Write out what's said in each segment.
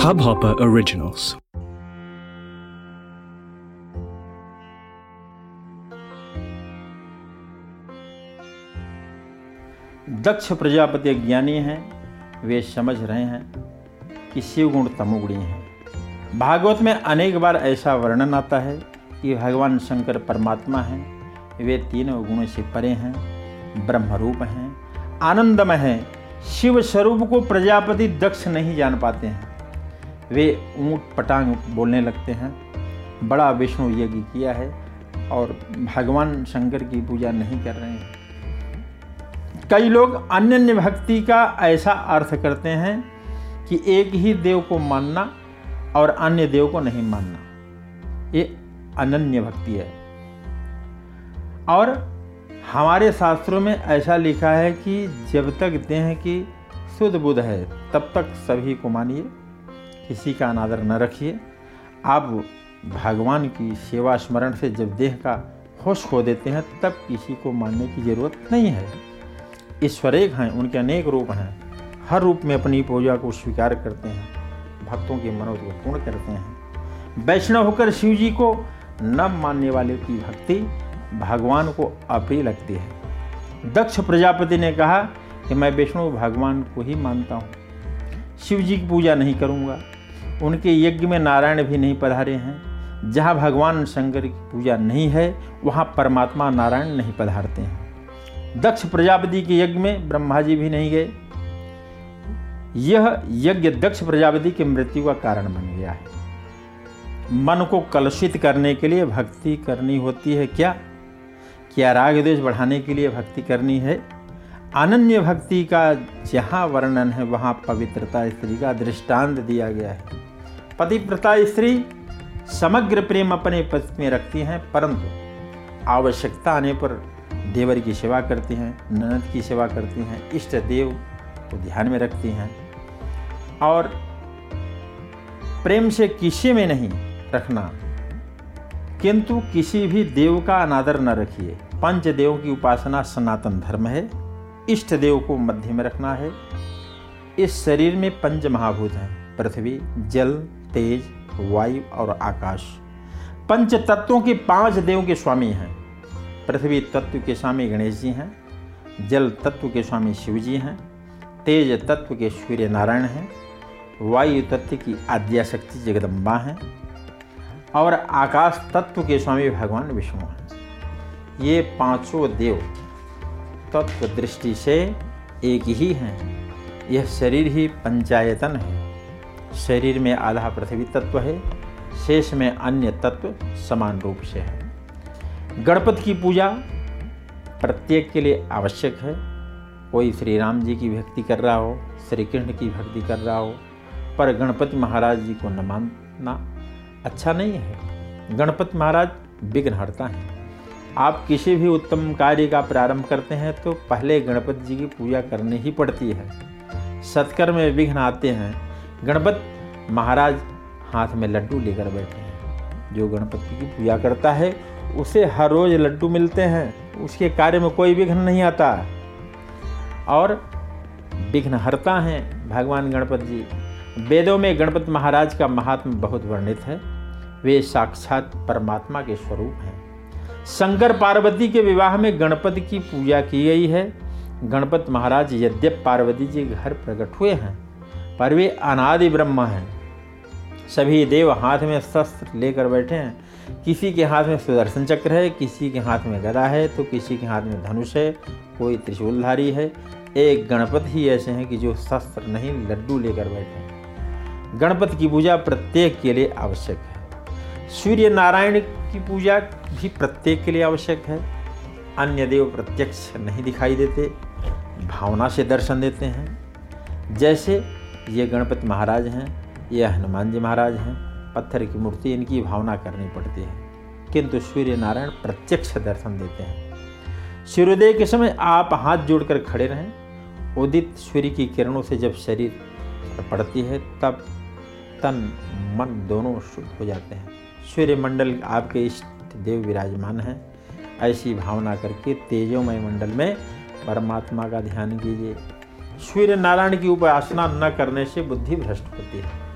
Hubhopper Originals. दक्ष प्रजापति ज्ञानी हैं। वे समझ रहे हैं कि शिवगुण तमोगुणी हैं। भागवत में अनेक बार ऐसा वर्णन आता है कि भगवान शंकर परमात्मा हैं। वे तीनों गुणों से परे हैं, ब्रह्मरूप हैं, आनंदमय हैं। शिव स्वरूप को प्रजापति दक्ष नहीं जान पाते हैं। वे ऊँट पटांग बोलने लगते हैं। बड़ा विष्णु यज्ञ किया है और भगवान शंकर की पूजा नहीं कर रहे हैं। कई लोग अन्य भक्ति का ऐसा अर्थ करते हैं कि एक ही देव को मानना और अन्य देव को नहीं मानना। ये अनन्य भक्ति है। और हमारे शास्त्रों में ऐसा लिखा है कि जब तक देह की शुद्ध बुद्ध है, तब तक सभी को मानिए। किसी का अनादर न रखिए। आप भगवान की सेवा स्मरण से जब देह का होश खो देते हैं, तब किसी को मानने की ज़रूरत नहीं है। ईश्वर एक हैं, उनके अनेक रूप हैं। हर रूप में अपनी पूजा को स्वीकार करते हैं, भक्तों के मनोज को पूर्ण करते हैं। वैष्णव होकर शिव जी को न मानने वाले की भक्ति भगवान को अप्रिय लगती है। दक्ष प्रजापति ने कहा कि मैं विष्णु भगवान को ही मानता हूँ। शिव जी की पूजा नहीं करूँगा। उनके यज्ञ में नारायण भी नहीं पधारे हैं। जहाँ भगवान शंकर की पूजा नहीं है, वहाँ परमात्मा नारायण नहीं पधारते हैं। दक्ष प्रजापति के यज्ञ में ब्रह्मा जी भी नहीं गए। यह यज्ञ दक्ष प्रजापति की मृत्यु का कारण बन गया है। मन को कलुषित करने के लिए भक्ति करनी होती है क्या? क्या राग द्वेष बढ़ाने के लिए भक्ति करनी है? अनन्य भक्ति का जहाँ वर्णन है, वहाँ पवित्रता स्त्री का दृष्टांत दिया गया है। पतिव्रता स्त्री समग्र प्रेम अपने पति में रखती हैं, परंतु आवश्यकता आने पर देवर की सेवा करती हैं, ननद की सेवा करती हैं, इष्ट देव को ध्यान में रखती हैं। और प्रेम से किसी में नहीं रखना, किंतु किसी भी देव का अनादर न रखिए। पंच देव की उपासना सनातन धर्म है, इष्ट देव को मध्य में रखना है। इस शरीर में पंच महाभूत हैं। पृथ्वी, जल, तेज, वायु और आकाश। पंच तत्वों के पाँच देव के स्वामी हैं। पृथ्वी तत्व के स्वामी गणेश जी हैं, जल तत्व के स्वामी शिव जी हैं, तेज तत्व के सूर्य नारायण हैं, वायु तत्व की आद्याशक्ति जगदम्बा हैं, और आकाश तत्व के स्वामी भगवान विष्णु हैं। ये पाँचों देव तत्व दृष्टि से एक ही हैं। यह शरीर ही पंचायतन है। शरीर में आधा पृथ्वी तत्व है, शेष में अन्य तत्व समान रूप से है। गणपति की पूजा प्रत्येक के लिए आवश्यक है। कोई श्री राम जी की भक्ति कर रहा हो, श्री कृष्ण की भक्ति कर रहा हो, पर गणपति महाराज जी को न मानना अच्छा नहीं है। गणपति महाराज विघ्न हरता है। आप किसी भी उत्तम कार्य का प्रारंभ करते हैं तो पहले गणपति जी की पूजा करनी ही पड़ती है। सत्कर्म में विघ्न आते हैं गणपति महाराज हाथ में लड्डू लेकर बैठे हैं। जो गणपति की पूजा करता है, उसे हर रोज लड्डू मिलते हैं। उसके कार्य में कोई विघ्न नहीं आता। और विघ्न हरता है भगवान गणपति जी। वेदों में गणपति महाराज का महात्म बहुत वर्णित है। वे साक्षात परमात्मा के स्वरूप हैं। शंकर पार्वती के विवाह में गणपति की पूजा की गई है। गणपत महाराज यद्यप पार्वती जी घर प्रकट हुए हैं पर वे अनादि ब्रह्म हैं। सभी देव हाथ में शस्त्र लेकर बैठे हैं। किसी के हाथ में सुदर्शन चक्र है, किसी के हाथ में गदा है तो किसी के हाथ में धनुष है, कोई त्रिशूलधारी है। एक गणपति ही ऐसे हैं कि जो शस्त्र नहीं, लड्डू लेकर बैठे हैं। गणपति की पूजा प्रत्येक के लिए आवश्यक है। सूर्य नारायण की पूजा भी प्रत्येक के लिए आवश्यक है। अन्य देव प्रत्यक्ष नहीं दिखाई देते, भावना से दर्शन देते हैं। जैसे ये गणपति महाराज हैं, ये हनुमान जी महाराज हैं, पत्थर की मूर्ति इनकी भावना करनी पड़ती है। किंतु सूर्य नारायण प्रत्यक्ष दर्शन देते हैं। सूर्योदय के समय आप हाथ जोड़कर खड़े रहें। उदित सूर्य की किरणों से जब शरीर पड़ती है, तब तन, मन दोनों शुद्ध हो जाते हैं। सूर्य मंडल आपके इष्ट देव विराजमान हैं। ऐसी भावना करके तेजोमय मंडल में परमात्मा का ध्यान कीजिए। सूर्य नारायण की उपासना न करने से बुद्धि भ्रष्ट होती है।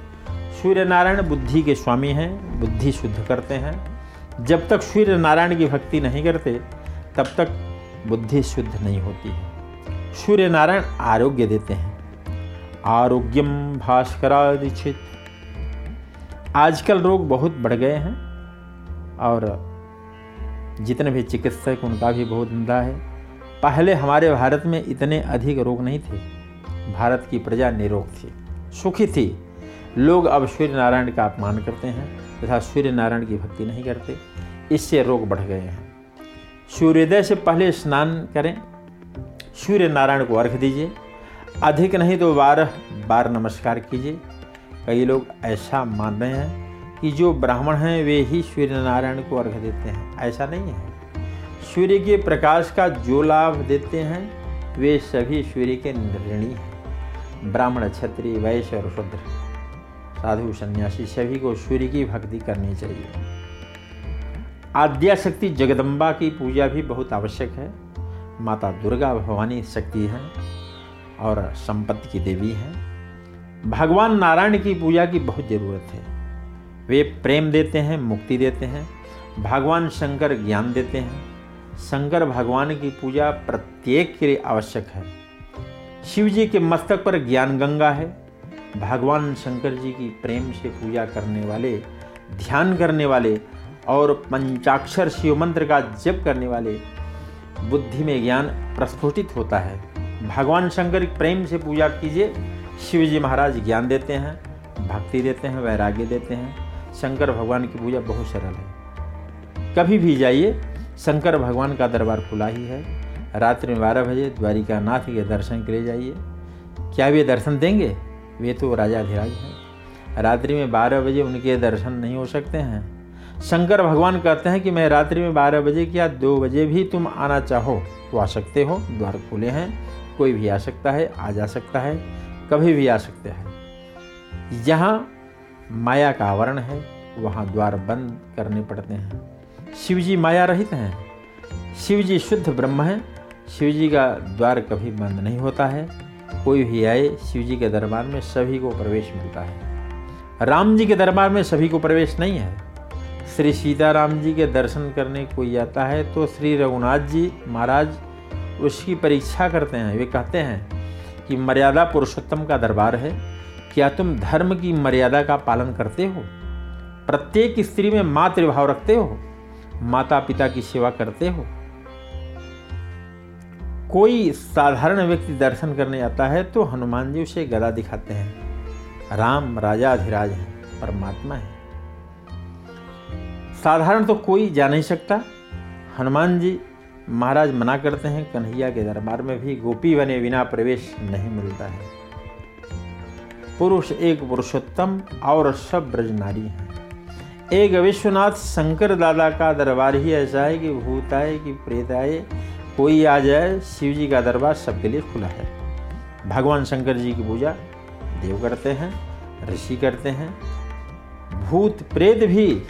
सूर्य नारायण बुद्धि के स्वामी हैं, बुद्धि शुद्ध करते हैं। जब तक सूर्य नारायण की भक्ति नहीं करते, तब तक बुद्धि शुद्ध नहीं होती है। सूर्य नारायण आरोग्य देते हैं। आरोग्यम भास्करादिचित आजकल रोग बहुत बढ़ गए हैं और जितने भी चिकित्सक, उनका भी बहुत धंधा है। पहले हमारे भारत में इतने अधिक रोग नहीं थे। भारत की प्रजा निरोग थी, सुखी थी। लोग अब सूर्य नारायण का अपमान करते हैं तथा सूर्य नारायण की भक्ति नहीं करते। इससे रोग बढ़ गए हैं। सूर्योदय से पहले स्नान करें। सूर्य नारायण को अर्घ दीजिए। अधिक नहीं तो बारह बार नमस्कार कीजिए। कई लोग ऐसा मान रहे हैं कि जो ब्राह्मण हैं, वे ही सूर्य नारायण को अर्घ देते हैं। ऐसा नहीं है। सूर्य के प्रकाश का जो लाभ देते हैं, वे सभी सूर्य के ऋणी हैं। ब्राह्मण, क्षत्रिय, वैश्य और शुद्र। साधु, सन्यासी, सभी को सूर्य की भक्ति करनी चाहिए। आद्याशक्ति जगदम्बा की पूजा भी बहुत आवश्यक है। माता दुर्गा भवानी शक्ति है और संपत्ति की देवी हैं। भगवान नारायण की पूजा की बहुत ज़रूरत है। वे प्रेम देते हैं, मुक्ति देते हैं। भगवान शंकर ज्ञान देते हैं। शंकर भगवान की पूजा प्रत्येक के लिए आवश्यक है। शिव जी के मस्तक पर ज्ञान गंगा है। भगवान शंकर जी की प्रेम से पूजा करने वाले, ध्यान करने वाले और पंचाक्षर शिव मंत्र का जप करने वाले, बुद्धि में ज्ञान प्रस्फुटित होता है। भगवान शंकर प्रेम से पूजा कीजिए। शिव जी महाराज ज्ञान देते हैं, भक्ति देते हैं, वैराग्य देते हैं। शंकर भगवान की पूजा बहुत सरल है। कभी भी जाइए, शंकर भगवान का दरबार खुला ही है। रात्रि में बारह बजे द्वारिका नाथ के दर्शन के लिए जाइए। क्या वे दर्शन देंगे? वे तो राजा धीराज हैं। रात्रि में बारह बजे उनके दर्शन नहीं हो सकते हैं। शंकर भगवान कहते हैं कि मैं रात्रि में बारह बजे या दो बजे भी तुम आना चाहो? तो आ सकते हो, द्वार खुले हैं। कोई भी आ सकता है, आ जा सकता है, कभी भी आ सकते हैं। यहाँ माया का आवरण है, वहाँ द्वार बंद करने पड़ते हैं। शिवजी माया रहित हैं। शिवजी शुद्ध ब्रह्म हैं। शिव जी का द्वार कभी बंद नहीं होता है। कोई भी आए शिव जी के दरबार में सभी को प्रवेश मिलता है। राम जी के दरबार में सभी को प्रवेश नहीं है। श्री सीताराम जी के दर्शन करने कोई आता है तो श्री रघुनाथ जी महाराज उसकी परीक्षा करते हैं। वे कहते हैं कि मर्यादा पुरुषोत्तम का दरबार है। क्या तुम धर्म की मर्यादा का पालन करते हो? प्रत्येक स्त्री में मातृभाव रखते हो? माता पिता की सेवा करते हो? कोई साधारण व्यक्ति दर्शन करने आता है तो हनुमान जी उसे गदा दिखाते हैं। राम राजा अधिराज हैं, परमात्मा है। साधारण तो कोई जा नहीं सकता। हनुमान जी महाराज मना करते हैं, कन्हैया के दरबार में भी गोपी बने बिना प्रवेश नहीं मिलता है। पुरुष एक पुरुषोत्तम और सब ब्रज नारी हैं। एक विश्वनाथ शंकर दादा का दरबार ही ऐसा है कि भूत आए कि प्रेत आए कोई आ जाए शिव जी का दरबार सबके लिए खुला है। भगवान शंकर जी की पूजा देव करते हैं, ऋषि करते हैं। भूत प्रेत भी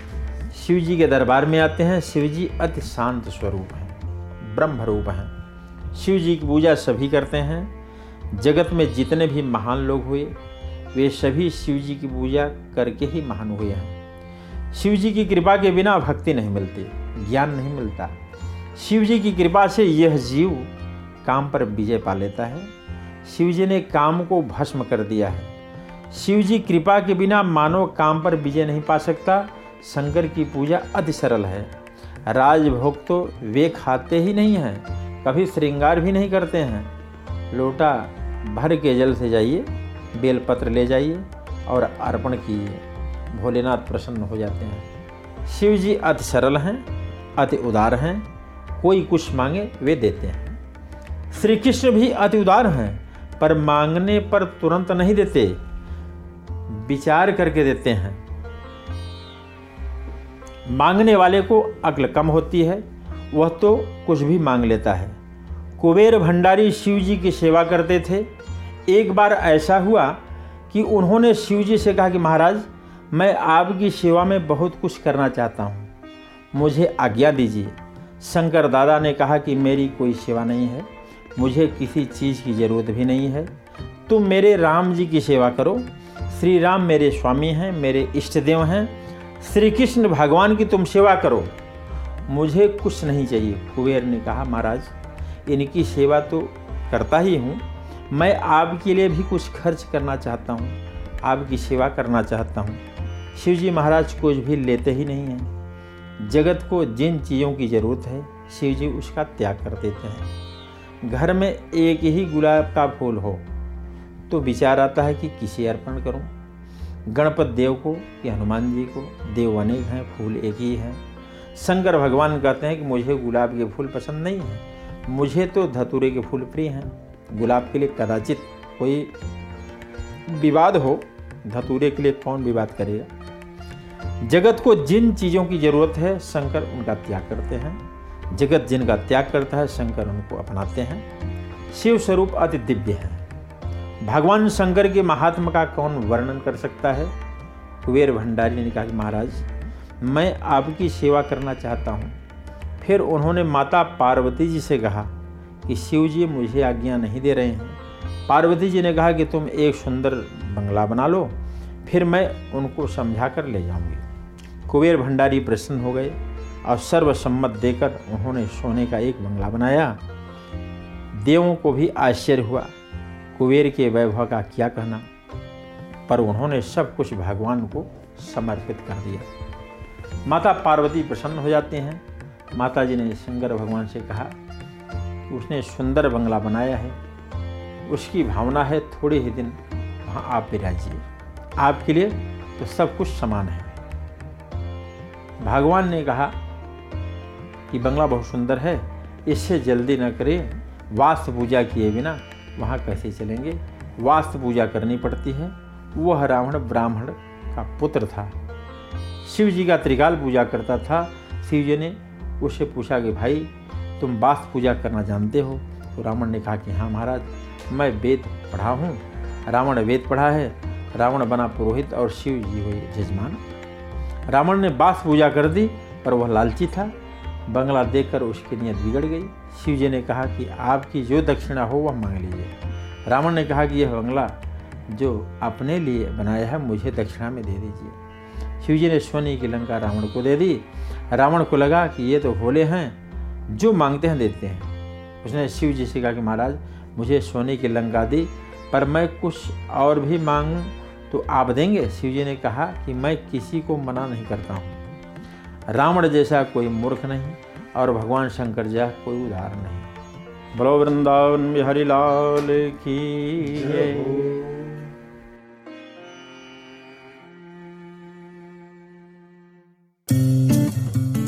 शिव जी के दरबार में आते हैं। शिव जी अति शांत स्वरूप हैं, ब्रह्म रूप हैं। शिव जी की पूजा सभी करते हैं। जगत में जितने भी महान लोग हुए, वे सभी शिव जी की पूजा करके ही महान हुए हैं। शिव जी की कृपा के बिना भक्ति नहीं मिलती, ज्ञान नहीं मिलता। शिव जी की कृपा से यह जीव काम पर विजय पा लेता है। शिव जी ने काम को भस्म कर दिया है। शिव जी कृपा के बिना मानव काम पर विजय नहीं पा सकता। शंकर की पूजा अति सरल है। राजभोग तो वे खाते ही नहीं हैं, कभी श्रृंगार भी नहीं करते हैं। लोटा भर के जल से जाइए, बेलपत्र ले जाइए और अर्पण कीजिए। भोलेनाथ प्रसन्न हो जाते हैं। शिव जी अति सरल हैं, अति उदार हैं कोई कुछ मांगे, वे देते हैं। श्री कृष्ण भी अति उदार हैं, पर मांगने पर तुरंत नहीं देते। विचार करके देते हैं। मांगने वाले को अक्ल कम होती है, वह तो कुछ भी मांग लेता है। कुबेर भंडारी शिव जी की सेवा करते थे। एक बार ऐसा हुआ कि उन्होंने शिव जी से कहा कि, महाराज, मैं आपकी सेवा में बहुत कुछ करना चाहता हूँ। मुझे आज्ञा दीजिए। शंकर दादा ने कहा कि मेरी कोई सेवा नहीं है, मुझे किसी चीज़ की ज़रूरत भी नहीं है। तुम मेरे राम जी की सेवा करो। श्री राम मेरे स्वामी हैं, मेरे इष्ट देव हैं। श्री कृष्ण भगवान की तुम सेवा करो। मुझे कुछ नहीं चाहिए, कुबेर ने कहा, महाराज, इनकी सेवा तो करता ही हूँ। मैं आपके लिए भी कुछ खर्च करना चाहता हूँ, आपकी सेवा करना चाहता हूँ। शिव जी महाराज कुछ भी लेते ही नहीं हैं। जगत को जिन चीज़ों की ज़रूरत है, शिव जी उसका त्याग कर देते हैं। घर में एक ही गुलाब का फूल हो तो विचार आता है कि किसे अर्पण करूँ? गणपत देव को या हनुमान जी को? देव अनेक हैं, फूल एक ही है। शंकर भगवान कहते हैं कि मुझे गुलाब के फूल पसंद नहीं है। मुझे तो धतूरे के फूल प्रिय हैं। गुलाब के लिए कदाचित कोई विवाद हो, धतूरे के लिए कौन विवाद करेगा? जगत को जिन चीज़ों की ज़रूरत है, शंकर उनका त्याग करते हैं। जगत जिनका त्याग करता है, शंकर उनको अपनाते हैं। शिव स्वरूप अति दिव्य है। भगवान शंकर के महात्मा का कौन वर्णन कर सकता है? कुबेर भंडारी ने कहा कि महाराज, मैं आपकी सेवा करना चाहता हूँ। फिर उन्होंने माता पार्वती जी से कहा कि शिव जी मुझे आज्ञा नहीं दे रहे हैं। पार्वती जी ने कहा कि तुम एक सुंदर बंगला बना लो। फिर मैं उनको समझा कर ले जाऊँगी। कुबेर भंडारी प्रसन्न हो गए और सर्वसम्मत देकर उन्होंने सोने का एक बंगला बनाया। देवों को भी आश्चर्य हुआ कुबेर के वैभव का क्या कहना, पर उन्होंने सब कुछ भगवान को समर्पित कर दिया। माता पार्वती प्रसन्न हो जाते हैं। माता जी ने शंकर भगवान से कहा, उसने सुंदर बंगला बनाया है। उसकी भावना है थोड़े ही दिन वहाँ आप विराजिए। आपके लिए तो सब कुछ समान है। भगवान ने कहा कि बंगला बहुत सुंदर है इससे जल्दी न करें। वास्तु पूजा किए बिना वहाँ कैसे चलेंगे? वास्तु पूजा करनी पड़ती है। वह रावण ब्राह्मण का पुत्र था। शिव जी का त्रिकाल पूजा करता था। शिव जी ने उससे पूछा कि, भाई, तुम वास्तु पूजा करना जानते हो? तो रावण ने कहा कि हाँ महाराज, मैं वेद पढ़ा हूँ। रावण वेद पढ़ा है। रावण बना पुरोहित और शिव जी हुए जजमान रावण ने बास पूजा कर दी पर वह लालची था। बंगला देखकर उसकी नीयत बिगड़ गई। शिव जी ने कहा कि आपकी जो दक्षिणा हो वह मांग लीजिए। रावण ने कहा कि यह बंगला जो अपने लिए बनाया है, मुझे दक्षिणा में दे दीजिए। शिव जी ने सोने की लंका रावण को दे दी। रावण को लगा कि ये तो भोले हैं, जो मांगते हैं देते हैं। उसने शिव जी से कहा कि महाराज, मुझे सोने की लंका दी, पर मैं कुछ और भी मांगूं। तो आप देंगे। शिव जी ने कहा कि मैं किसी को मना नहीं करता हूँ। रावण जैसा कोई मूर्ख नहीं और भगवान शंकर जैसा कोई उदाहरण नहीं। बोलो, वृंदावन बिहारी लाल की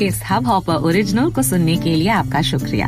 इस हब हॉपर ओरिजिनल को सुनने के लिए आपका शुक्रिया।